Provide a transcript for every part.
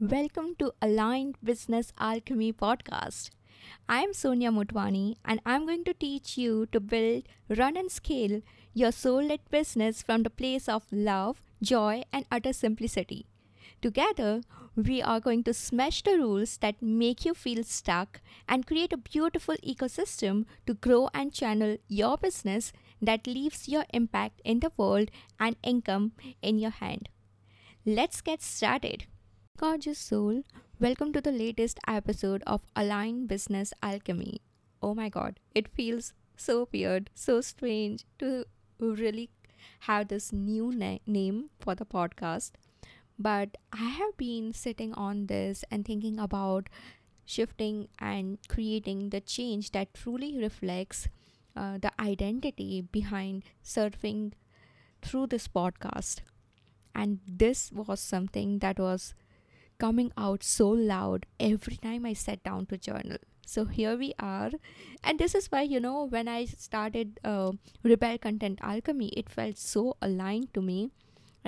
Welcome to Aligned Business Alchemy podcast. I am Sonia Motwani and I'm going to teach you to build, run, and scale your soul led business from the place of love, joy, and utter simplicity. Together, we are going to smash the rules that make you feel stuck and create a beautiful ecosystem to grow and channel your business that leaves your impact in the world and income in your hand. Let's get started. Gorgeous soul, welcome to the latest episode of Align Business Alchemy. Oh my god, it feels so weird, so strange to really have this new na- name for the podcast. But I have been sitting on this and thinking about shifting and creating the change that truly reflects uh, the identity behind surfing through this podcast. And this was something that was coming out so loud every time I sat down to journal. So here we are, and this is why you know when I started uh, Rebel Content Alchemy, it felt so aligned to me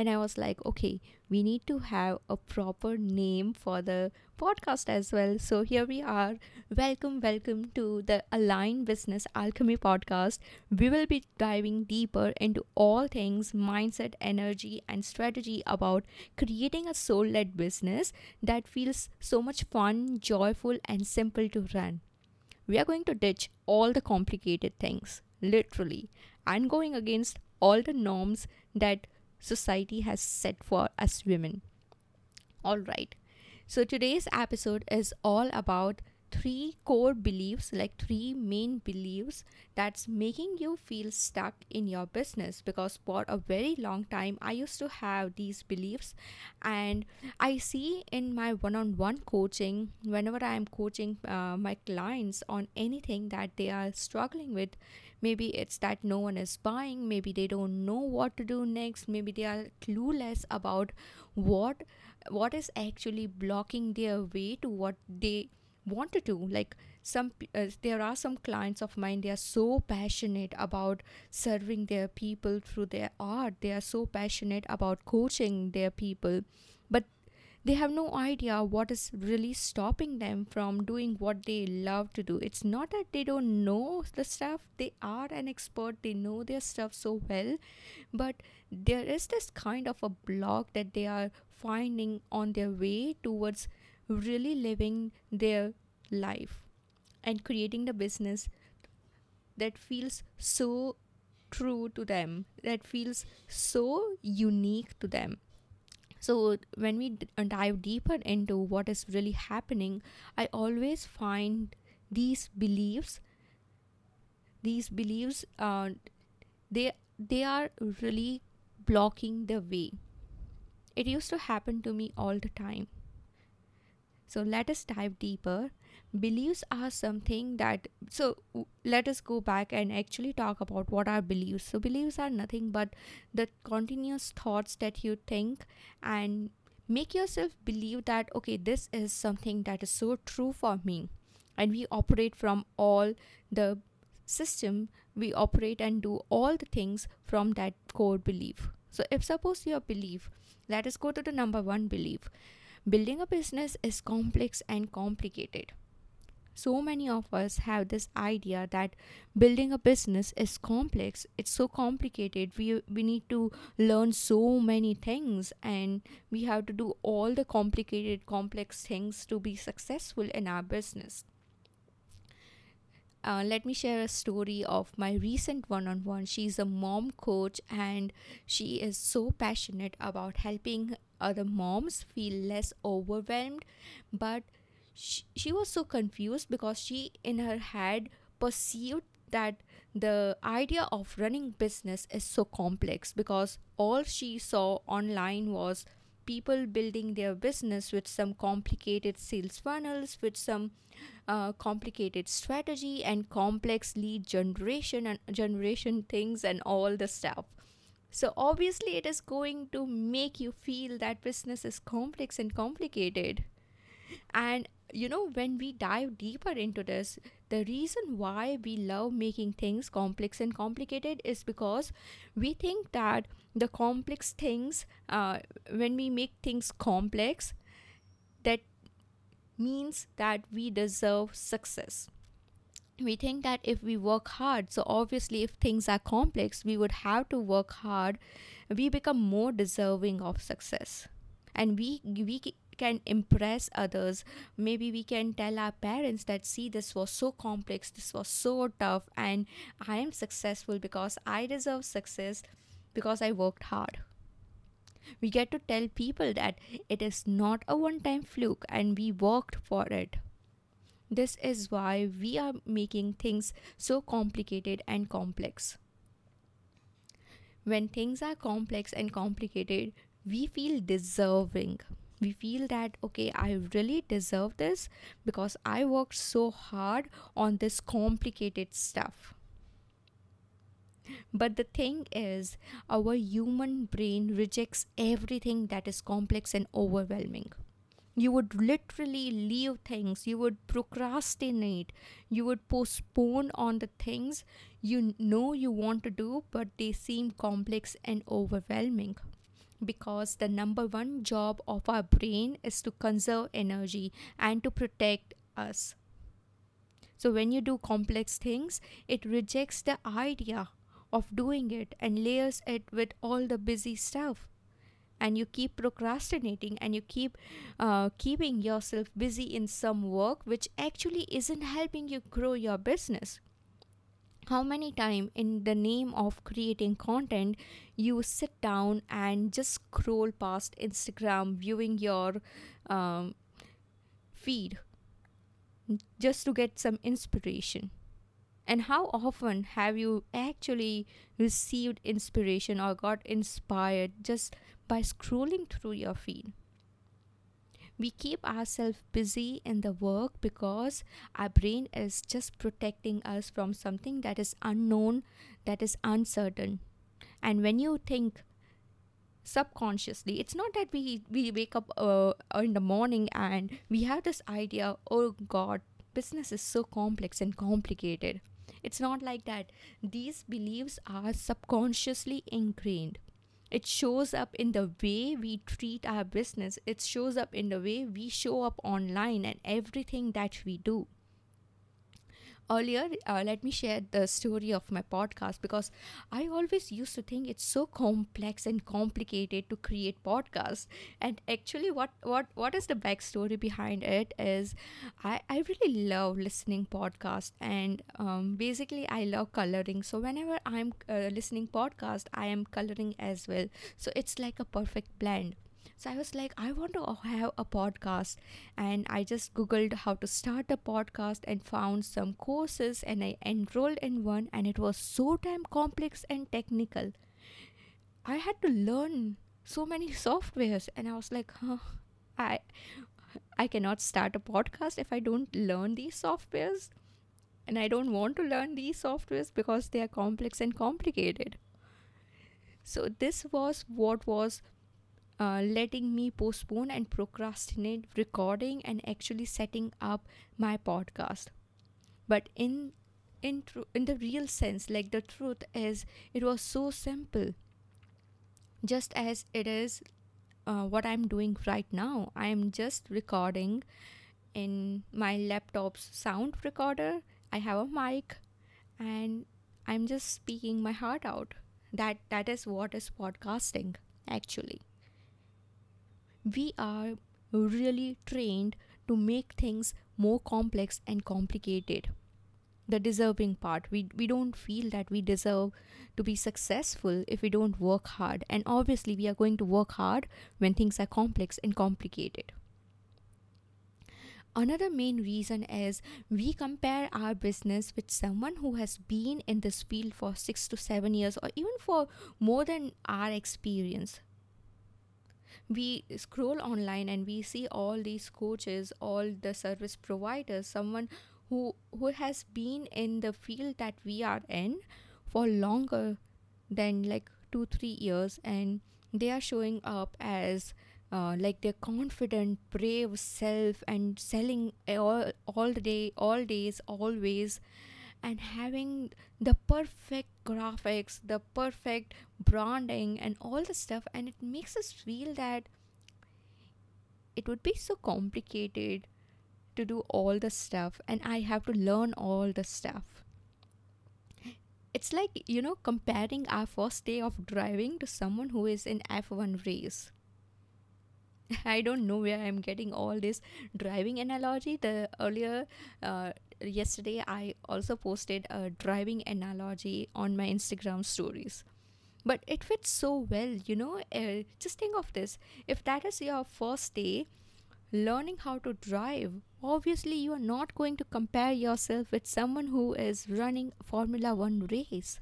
and I was like, okay, we need to have a proper name for the podcast as well. So here we are. Welcome, welcome to the Align Business Alchemy podcast. We will be diving deeper into all things mindset, energy, and strategy about creating a soul led business that feels so much fun, joyful, and simple to run. We are going to ditch all the complicated things, literally, and going against all the norms that society has set for us women. All right. So today's episode is all about three core beliefs, like three main beliefs that's making you feel stuck in your business. Because for a very long time, I used to have these beliefs, and I see in my one on one coaching, whenever I am coaching uh, my clients on anything that they are struggling with, maybe it's that no one is buying, maybe they don't know what to do next, maybe they are clueless about what what is actually blocking their way to what they wanted to do like some uh, there are some clients of mine they are so passionate about serving their people through their art. They are so passionate about coaching their people but they have no idea what is really stopping them from doing what they love to do. It's not that they don't know the stuff they are an expert they know their stuff so well but there is this kind of a block that they are finding on their way towards really living their life and creating the business that feels so true to them, that feels so unique to them. So, when we d- uh, dive deeper into what is really happening, I always find these beliefs, these beliefs, uh, they they are really blocking the way. It used to happen to me all the time so let us dive deeper. Beliefs are something that, so let us go back and actually talk about what are beliefs. So, beliefs are nothing but the continuous thoughts that you think and make yourself believe that, okay, this is something that is so true for me. And we operate from all the system, we operate and do all the things from that core belief. So, if suppose your belief, let us go to the number one belief Building a business is complex and complicated. So many of us have this idea that building a business is complex. It's so complicated. We we need to learn so many things and we have to do all the complicated complex things to be successful in our business. Uh, let me share a story of my recent one on one. She's a mom coach and she is so passionate about helping other moms feel less overwhelmed. But she, she was so confused because she, in her head, perceived that the idea of running business is so complex because all she saw online was people building their business with some complicated sales funnels, with some uh, complicated strategy and complex lead generation and generation things and all the stuff. So obviously, it is going to make you feel that business is complex and complicated. And you know, when we dive deeper into this, the reason why we love making things complex and complicated is because we think that the complex things, uh, when we make things complex, that means that we deserve success we think that if we work hard so obviously if things are complex we would have to work hard. We become more deserving of success. And we we can impress others. Maybe we can tell our parents that see this was so complex this was so tough and i am successful because i deserve success because i worked hard. We get to tell people that it is not a one time fluke and we worked for it this is why we are making things so complicated and complex. When things are complex and complicated, we feel deserving. We feel that, okay, I really deserve this because I worked so hard on this complicated stuff. But the thing is, our human brain rejects everything that is complex and overwhelming you would literally leave things. You would procrastinate. You would postpone on the things you know you want to do but they seem complex and overwhelming. Because the number one job of our brain is to conserve energy and to protect us. So when you do complex things it rejects the idea of doing it and layers it with all the busy stuff and you keep procrastinating and you keep uh, keeping yourself busy in some work which actually isn't helping you grow your business. How many time in the name of creating content you sit down and just scroll past instagram viewing your um, feed just to get some inspiration? And how often have you actually received inspiration or got inspired just by scrolling through your feed. We keep ourselves busy in the work because our brain is just protecting us from something that is unknown, that is uncertain. And when you think subconsciously, it's not that we, we wake up uh, in the morning and we have this idea, oh God, business is so complex and complicated. It's not like that. These beliefs are subconsciously ingrained it shows up in the way we treat our business. It shows up in the way we show up online and everything that we do earlier uh, let me share the story of my podcast because i always used to think it's so complex and complicated to create podcasts. And actually what what what is the backstory behind it is i i really love listening podcast and um, basically i love coloring. So whenever i'm uh, listening podcast i am coloring as well. So it's like a perfect blend so I was like, I want to have a podcast. And I just Googled how to start a podcast and found some courses and I enrolled in one. And it was so damn complex and technical. I had to learn so many softwares. And I was like, huh, I. I cannot start a podcast if I don't learn these softwares. And I don't want to learn these softwares because they are complex and complicated. So, this was what was uh, letting me postpone and procrastinate recording and actually setting up my podcast. But in in tr- in the real sense like the truth is it was so simple. Just as it is uh, what i'm doing right now i'm just recording in my laptop's sound recorder. I have a mic and i'm just speaking my heart out. That that is what is podcasting actually we are really trained to make things more complex and complicated. The deserving part. We we don't feel that we deserve to be successful if we don't work hard. And obviously we are going to work hard when things are complex and complicated. Another main reason is we compare our business with someone who has been in this field for 6 to 7 years or even for more than our experience we scroll online and we see all these coaches all the service providers someone who who has been in the field that we are in for longer than like 2 3 years and they are showing up as uh, like their confident brave self and selling all all day all days always and having the perfect graphics, the perfect branding, and all the stuff. And it makes us feel that it would be so complicated to do all the stuff and I have to learn all the stuff. It's like, you know, comparing our first day of driving to someone who is in F1 race. I don't know where I'm getting all this driving analogy. The earlier uh, yesterday, I also posted a driving analogy on my Instagram stories. But it fits so well, you know. Uh, just think of this: if that is your first day learning how to drive, obviously you are not going to compare yourself with someone who is running Formula One race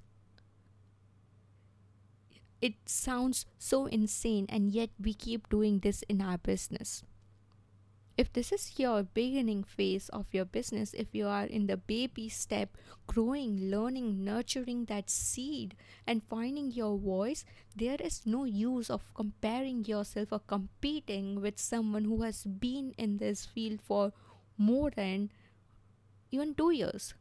it sounds so insane, and yet we keep doing this in our business. If this is your beginning phase of your business, if you are in the baby step, growing, learning, nurturing that seed, and finding your voice, there is no use of comparing yourself or competing with someone who has been in this field for more than even two years.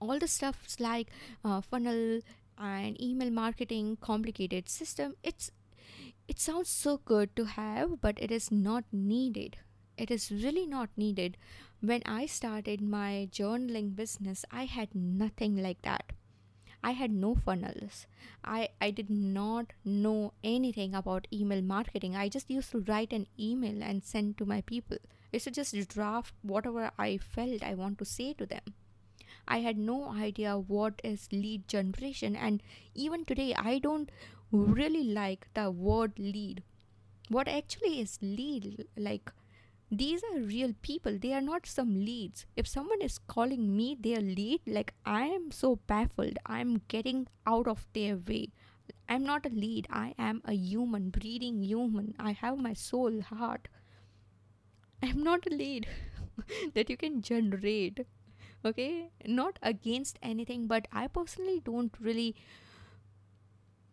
All the stuffs like uh, funnel and email marketing complicated system it's it sounds so good to have but it is not needed. It is really not needed. When i started my journaling business i had nothing like that. I had no funnels. I i did not know anything about email marketing. I just used to write an email and send to my people. It's just draft whatever i felt i want to say to them. I had no idea what is lead generation, and even today, I don't really like the word lead. What actually is lead? Like, these are real people, they are not some leads. If someone is calling me their lead, like, I am so baffled, I'm getting out of their way. I'm not a lead, I am a human, breathing human. I have my soul, heart. I'm not a lead that you can generate okay not against anything but i personally don't really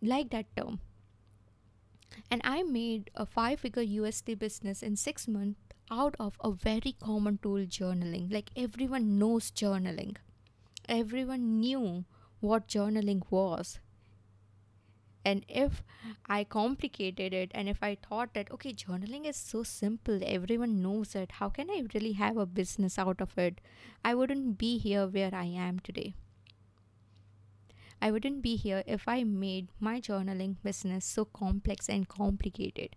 like that term. And i made a five figure usd business in 6 months out of a very common tool journaling. Like everyone knows journaling. Everyone knew what journaling was. And if i complicated it and if i thought that okay journaling is so simple everyone knows it how can i really have a business out of it? I wouldn't be here where i am today i wouldn't be here if i made my journaling business so complex and complicated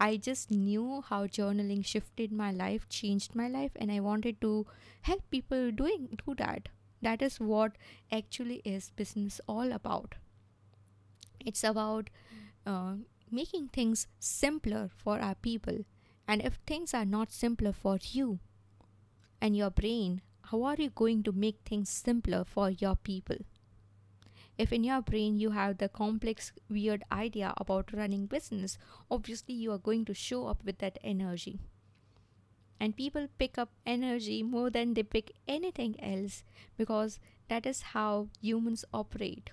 I just knew how journaling shifted my life, changed my life, and I wanted to help people doing do that. That is what actually is business all about. It's about uh, making things simpler for our people. And if things are not simpler for you and your brain, how are you going to make things simpler for your people? If in your brain you have the complex, weird idea about running business, obviously you are going to show up with that energy. And people pick up energy more than they pick anything else because that is how humans operate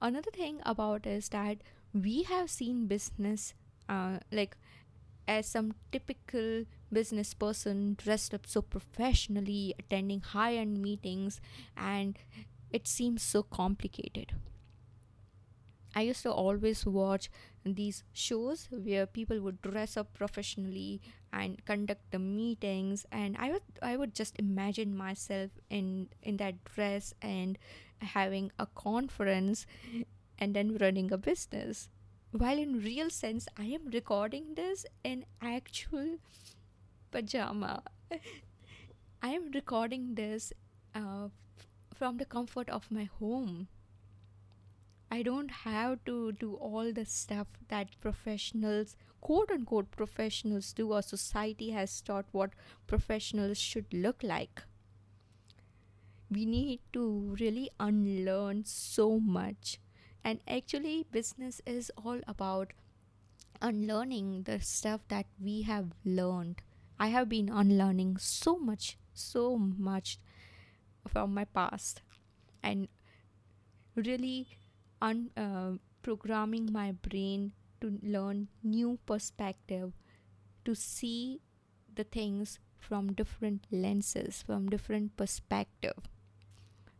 another thing about is that we have seen business uh, like as some typical business person dressed up so professionally attending high end meetings and it seems so complicated. I used to always watch these shows where people would dress up professionally and conduct the meetings and I would I would just imagine myself in in that dress and having a conference and then running a business. While in real sense i am recording this in actual pajama. I am recording this uh, from the comfort of my home. I don't have to do all the stuff that professionals quote unquote professionals do or society has taught what professionals should look like. We need to really unlearn so much. And actually business is all about unlearning the stuff that we have learned i have been unlearning so much so much from my past. And really un uh, programming my brain to learn new perspective to see the things from different lenses from different perspective.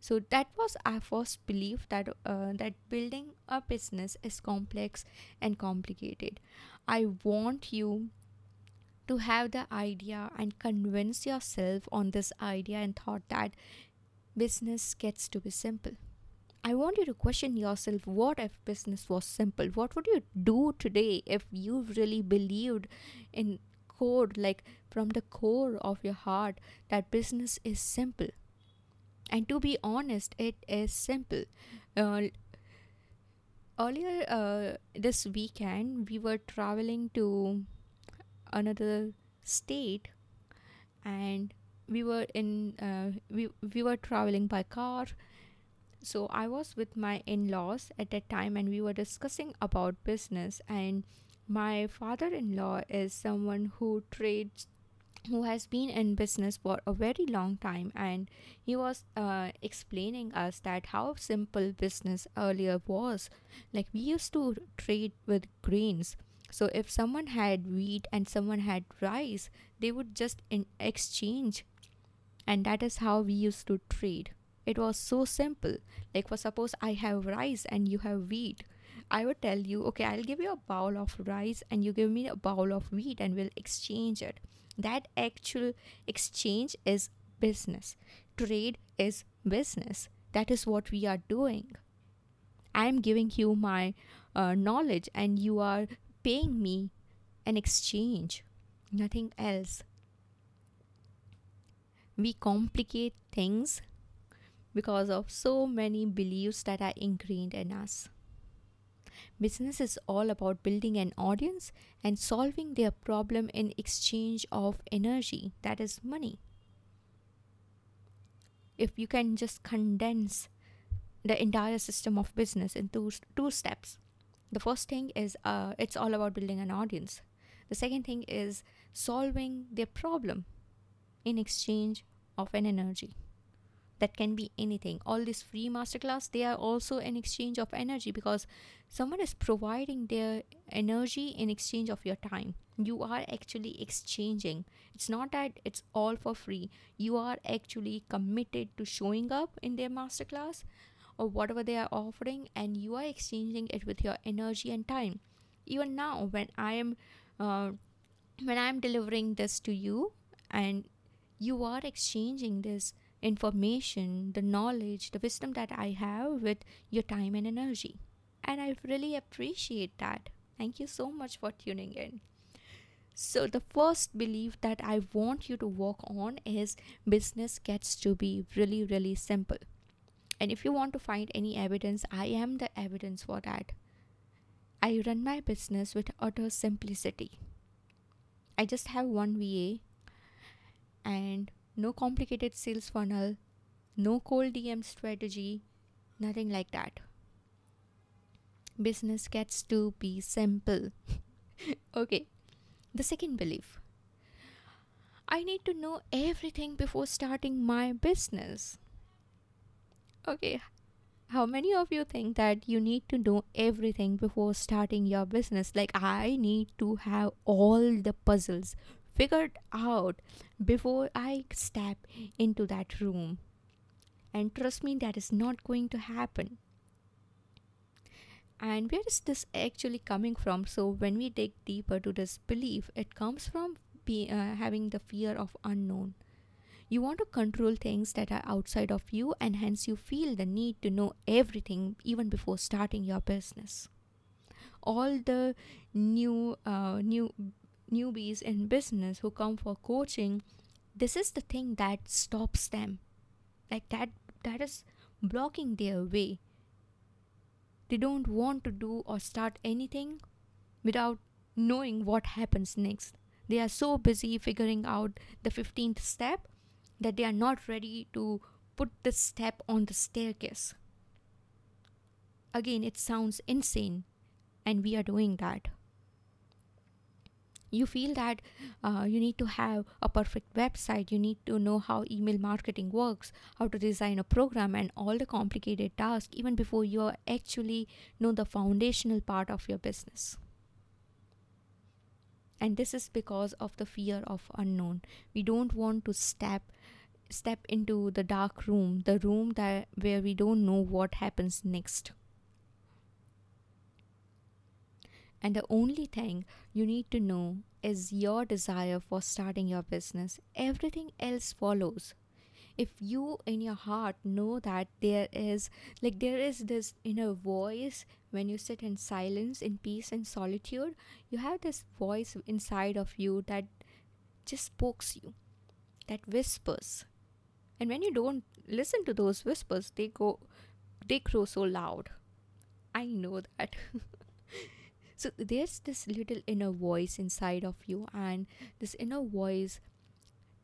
So that was our first belief that uh, that building a business is complex and complicated. I want you to have the idea and convince yourself on this idea and thought that business gets to be simple I want you to question yourself what if business was simple? What would you do today if you really believed in core, like from the core of your heart, that business is simple? And to be honest, it is simple. Uh, earlier uh, this weekend, we were traveling to another state and we were in uh, we, we were traveling by car. So i was with my in-laws at that time and we were discussing about business and my father-in-law is someone who trades who has been in business for a very long time and he was uh, explaining us that how simple business earlier was. Like we used to trade with grains so if someone had wheat and someone had rice they would just exchange and that is how we used to trade it was so simple. Like, for suppose I have rice and you have wheat. I would tell you, okay, I'll give you a bowl of rice and you give me a bowl of wheat and we'll exchange it. That actual exchange is business. Trade is business. That is what we are doing. I'm giving you my uh, knowledge and you are paying me an exchange, nothing else. We complicate things because of so many beliefs that are ingrained in us. Business is all about building an audience and solving their problem in exchange of energy, that is money. If you can just condense the entire system of business into two steps. The first thing is uh, it's all about building an audience. The second thing is solving their problem in exchange of an energy. That can be anything. All this free masterclass they are also an exchange of energy because someone is providing their energy in exchange of your time. You are actually exchanging. It's not that it's all for free. You are actually committed to showing up in their masterclass or whatever they are offering and you are exchanging it with your energy and time even now when i am uh, when i am delivering this to you and you are exchanging this information, the knowledge, the wisdom that I have with your time and energy. And I really appreciate that. Thank you so much for tuning in. So, the first belief that I want you to work on is business gets to be really, really simple. And if you want to find any evidence, I am the evidence for that. I run my business with utter simplicity. I just have one VA and no complicated sales funnel, no cold DM strategy, nothing like that. Business gets to be simple. okay, the second belief I need to know everything before starting my business. Okay, how many of you think that you need to know everything before starting your business? Like, I need to have all the puzzles figured out before I step into that room. And trust me, that is not going to happen. And where is this actually coming from? So, when we dig deeper to this belief, it comes from be, uh, having the fear of unknown. You want to control things that are outside of you, and hence you feel the need to know everything even before starting your business. All the new, uh, new newbies in business who come for coaching this is the thing that stops them. Like that that is blocking their way. They don't want to do or start anything without knowing what happens next. They are so busy figuring out the 15th step that they are not ready to put the step on the staircase. Again it sounds insane and we are doing that. You feel that uh, you need to have a perfect website you need to know how email marketing works how to design a program and all the complicated tasks even before you actually know the foundational part of your business and this is because of the fear of unknown we don't want to step step into the dark room, the room that where we don't know what happens next. And the only thing you need to know is your desire for starting your business. Everything else follows. If you in your heart know that there is like there is this inner voice when you sit in silence, in peace and solitude, you have this voice inside of you that just pokes you, that whispers. And when you don't listen to those whispers, they go they grow so loud. I know that. so there's this little inner voice inside of you and this inner voice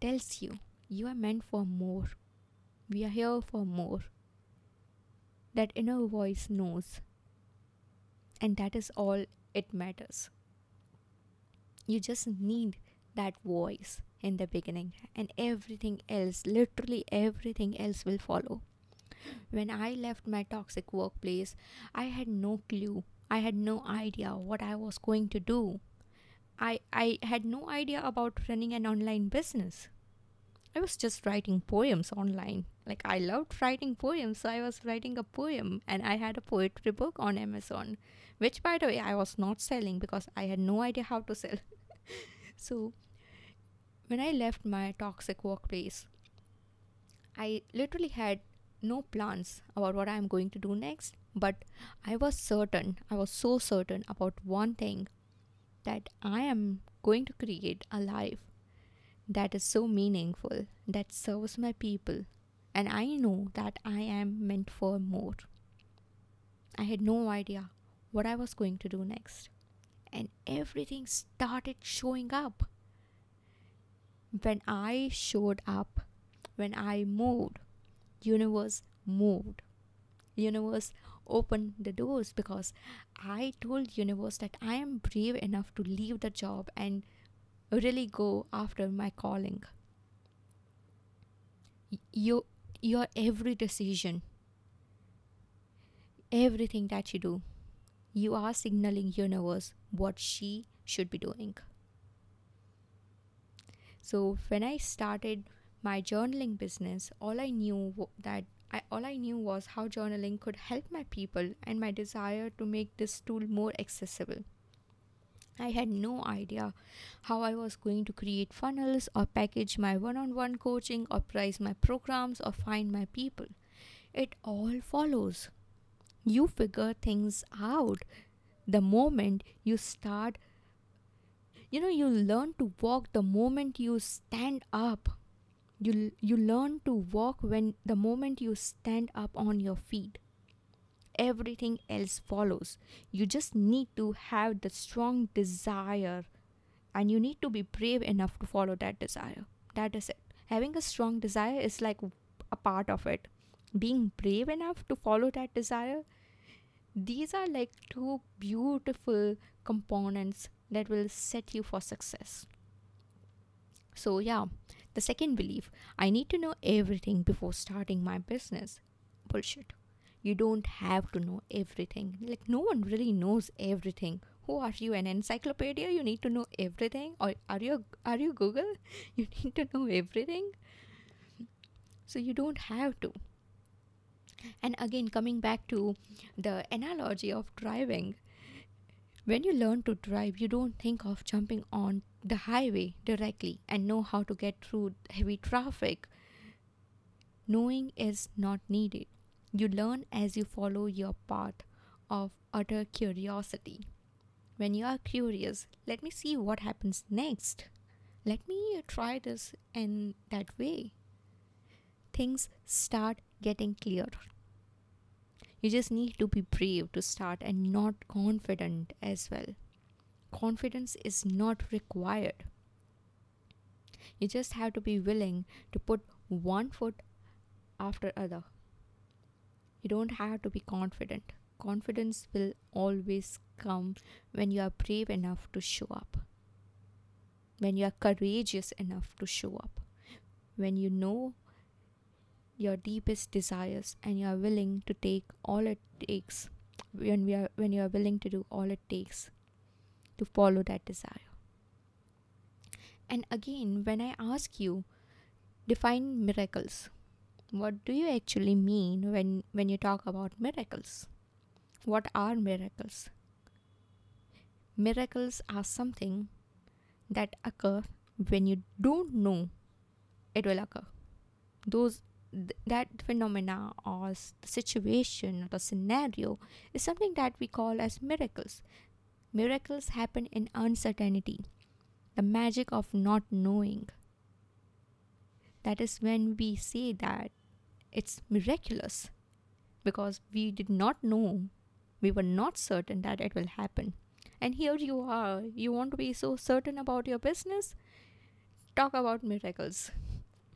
tells you you are meant for more. We are here for more. That inner voice knows. And that is all it matters. You just need that voice in the beginning and everything else literally everything else will follow. When i left my toxic workplace i had no clue. I had no idea what I was going to do. I, I had no idea about running an online business. I was just writing poems online. Like, I loved writing poems, so I was writing a poem and I had a poetry book on Amazon, which, by the way, I was not selling because I had no idea how to sell. so, when I left my toxic workplace, I literally had no plans about what I'm going to do next. But I was certain, I was so certain about one thing that I am going to create a life that is so meaningful, that serves my people, and I know that I am meant for more. I had no idea what I was going to do next, and everything started showing up. When I showed up, when I moved, universe moved. Universe opened the doors because I told universe that I am brave enough to leave the job and really go after my calling. You your every decision everything that you do you are signaling universe what she should be doing so when i started my journaling business all i knew that I, all I knew was how journaling could help my people and my desire to make this tool more accessible. I had no idea how I was going to create funnels or package my one on one coaching or price my programs or find my people. It all follows. You figure things out the moment you start. You know, you learn to walk the moment you stand up you you learn to walk when the moment you stand up on your feet everything else follows. You just need to have the strong desire and you need to be brave enough to follow that desire. That is it. Having a strong desire is like a part of it. Being brave enough to follow that desire these are like two beautiful components that will set you for success. So yeah the second belief I need to know everything before starting my business. Bullshit. You don't have to know everything. Like, no one really knows everything. Who are you, an encyclopedia? You need to know everything? Or are you, are you Google? You need to know everything? So, you don't have to. And again, coming back to the analogy of driving, when you learn to drive, you don't think of jumping on the highway directly and know how to get through heavy traffic. Knowing is not needed. You learn as you follow your path of utter curiosity. When you are curious, let me see what happens next. Let me try this in that way. Things start getting clearer. You just need to be brave to start and not confident as well. Confidence is not required. You just have to be willing to put one foot after other. You don't have to be confident. Confidence will always come when you are brave enough to show up. When you are courageous enough to show up. When you know your deepest desires and you are willing to take all it takes when we are when you are willing to do all it takes to follow that desire and again when i ask you define miracles. What do you actually mean when, when you talk about miracles? What are miracles? Miracles are something that occur when you don't know it will occur. Those th- that phenomena or the situation or the scenario is something that we call as miracles. Miracles happen in uncertainty, the magic of not knowing. That is when we say that it's miraculous because we did not know, we were not certain that it will happen. And here you are, you want to be so certain about your business? Talk about miracles.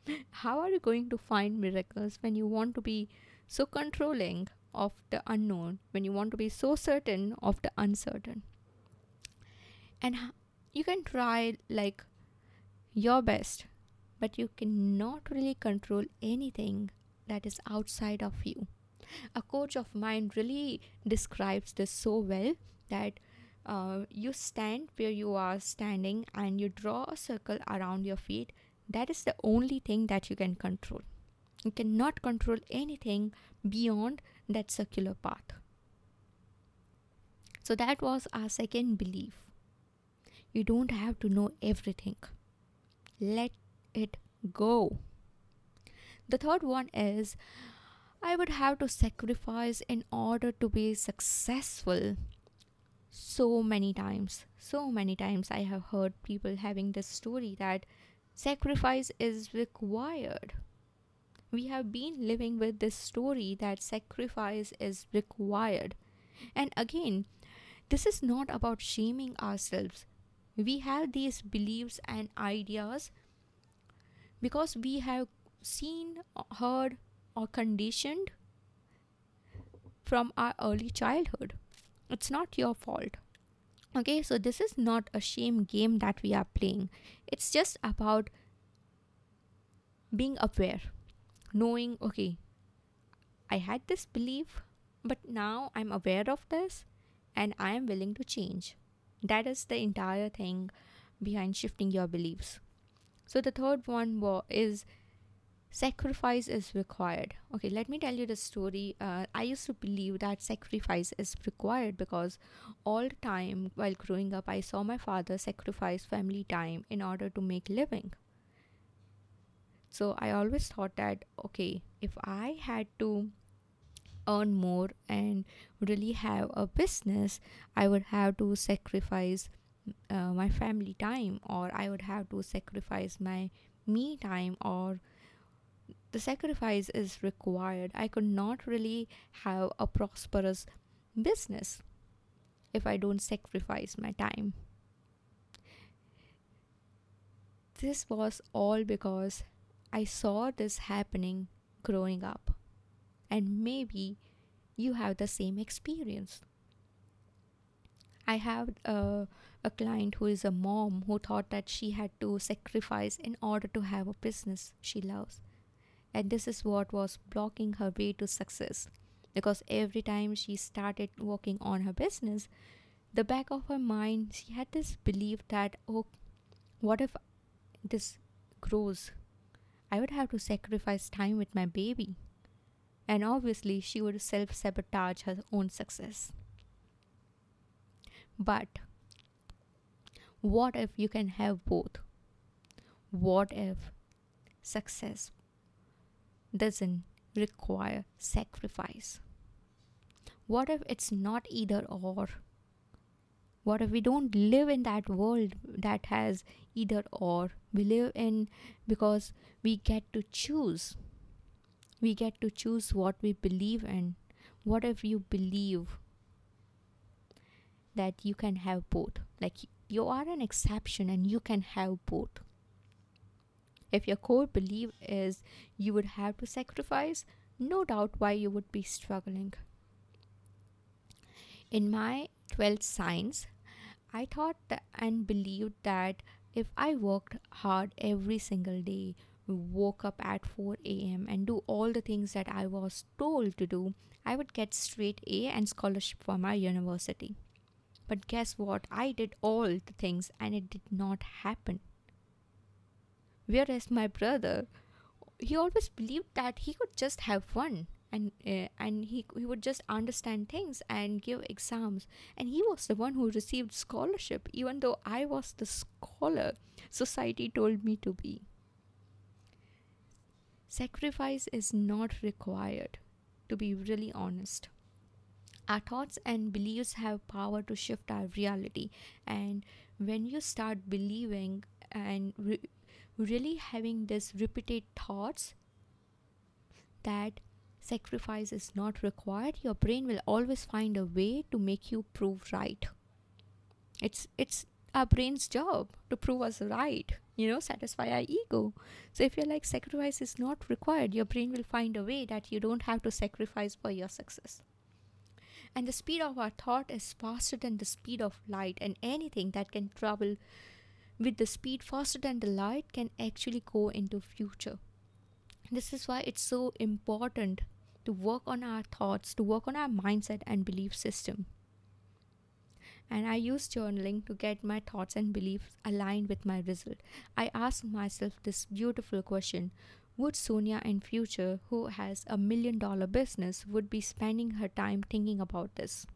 How are you going to find miracles when you want to be so controlling of the unknown, when you want to be so certain of the uncertain? And you can try like your best, but you cannot really control anything that is outside of you. A coach of mine really describes this so well that uh, you stand where you are standing and you draw a circle around your feet that is the only thing that you can control. You cannot control anything beyond that circular path. So that was our second belief. You don't have to know everything. Let it go. The third one is I would have to sacrifice in order to be successful. So many times, so many times I have heard people having this story that sacrifice is required. We have been living with this story that sacrifice is required. And again, this is not about shaming ourselves. We have these beliefs and ideas because we have seen, uh, heard, or conditioned from our early childhood. It's not your fault. Okay so this is not a shame game that we are playing. It's just about being aware knowing okay i had this belief but now i'm aware of this and i am willing to change. That is the entire thing behind shifting your beliefs. So the third one is sacrifice is required. Okay let me tell you the story. Uh, i used to believe that sacrifice is required because all the time while growing up i saw my father sacrifice family time in order to make living. So i always thought that okay if i had to earn more and really have a business i would have to sacrifice uh, my family time or i would have to sacrifice my me time or the sacrifice is required. I could not really have a prosperous business if I don't sacrifice my time. This was all because I saw this happening growing up, and maybe you have the same experience. I have a, a client who is a mom who thought that she had to sacrifice in order to have a business she loves and this is what was blocking her way to success. Because every time she started working on her business the back of her mind she had this belief that oh what if this grows? I would have to sacrifice time with my baby. And obviously she would self sabotage her own success. But what if you can have both? What if success doesn't require sacrifice? What if it's not either or? What if we don't live in that world that has either or? We live in because we get to choose. We get to choose what we believe in. What if you believe that you can have both? Like you are an exception and you can have both if your core belief is you would have to sacrifice, no doubt why you would be struggling. In my 12th science, I thought and believed that if I worked hard every single day, woke up at 4 a.m. and do all the things that I was told to do, I would get straight A and scholarship for my university. But guess what? I did all the things and it did not happen. Whereas my brother, he always believed that he could just have fun and uh, and he, he would just understand things and give exams. And he was the one who received scholarship even though i was the scholar society told me to be. Sacrifice is not required to be really honest. Our thoughts and beliefs have power to shift our reality. And when you start believing and re- really having this repeated thoughts that sacrifice is not required your brain will always find a way to make you prove right. It's it's our brain's job to prove us right you know satisfy our ego. So if you're like sacrifice is not required your brain will find a way that you don't have to sacrifice for your success. And the speed of our thought is faster than the speed of light and anything that can travel with the speed faster than the light can actually go into future this is why it's so important to work on our thoughts to work on our mindset and belief system and I use journaling to get my thoughts and beliefs aligned with my result. I ask myself this beautiful question would Sonia in future who has a million dollar business would be spending her time thinking about this?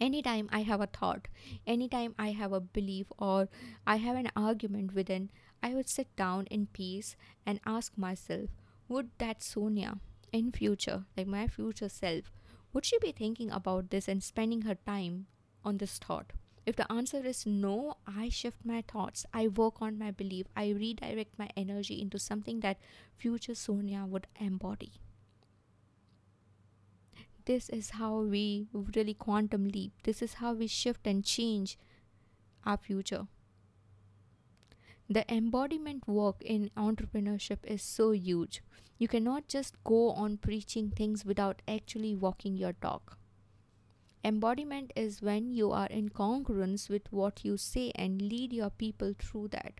Anytime I have a thought, anytime I have a belief or I have an argument within, I would sit down in peace and ask myself, would that Sonia in future, like my future self, would she be thinking about this and spending her time on this thought? If the answer is no, I shift my thoughts, I work on my belief, I redirect my energy into something that future Sonia would embody. This is how we really quantum leap. This is how we shift and change our future. The embodiment work in entrepreneurship is so huge. You cannot just go on preaching things without actually walking your talk. Embodiment is when you are in congruence with what you say and lead your people through that.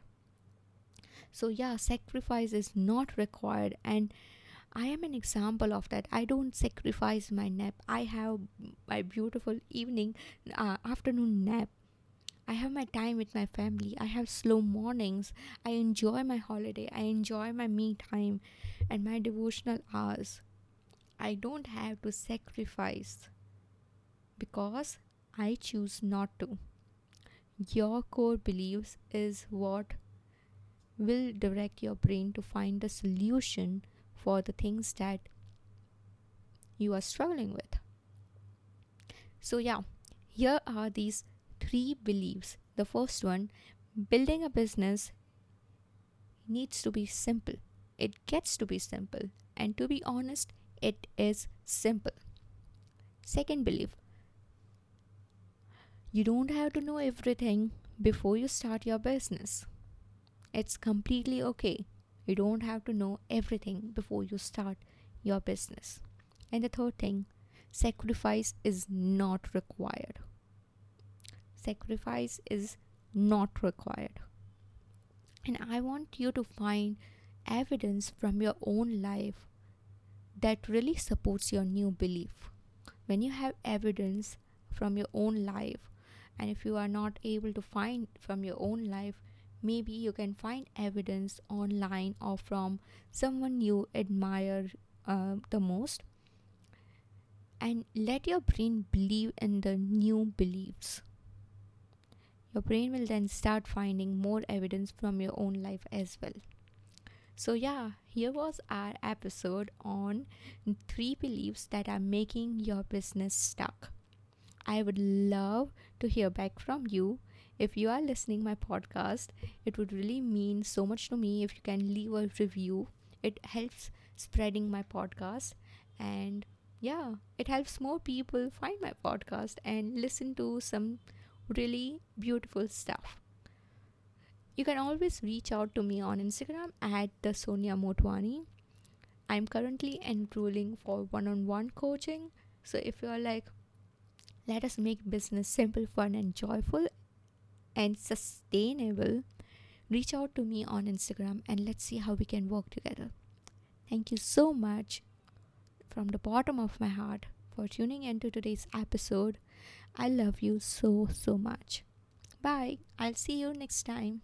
So, yeah, sacrifice is not required, and I am an example of that. I don't sacrifice my nap. I have my beautiful evening, uh, afternoon nap. I have my time with my family. I have slow mornings. I enjoy my holiday. I enjoy my me time and my devotional hours. I don't have to sacrifice because I choose not to. Your core beliefs is what will direct your brain to find the solution for the things that you are struggling with. So, yeah, here are these three beliefs. The first one building a business needs to be simple, it gets to be simple, and to be honest, it is simple. Second belief you don't have to know everything before you start your business. It's completely okay. You don't have to know everything before you start your business. And the third thing, sacrifice is not required. Sacrifice is not required. And I want you to find evidence from your own life that really supports your new belief. When you have evidence from your own life, and if you are not able to find from your own life maybe you can find evidence online or from someone you admire uh, the most. And let your brain believe in the new beliefs. Your brain will then start finding more evidence from your own life as well. So yeah here was our episode on three beliefs that are making your business stuck. I would love to hear back from you. If you are listening my podcast, it would really mean so much to me if you can leave a review. It helps spreading my podcast and yeah, it helps more people find my podcast and listen to some really beautiful stuff. You can always reach out to me on Instagram at the Sonia Motwani. I'm currently enrolling for one-on-one coaching. So if you're like, let us make business simple, fun, and joyful and sustainable. Reach out to me on Instagram and let's see how we can work together. Thank you so much from the bottom of my heart for tuning into today's episode. I love you so, so much. Bye. I'll see you next time.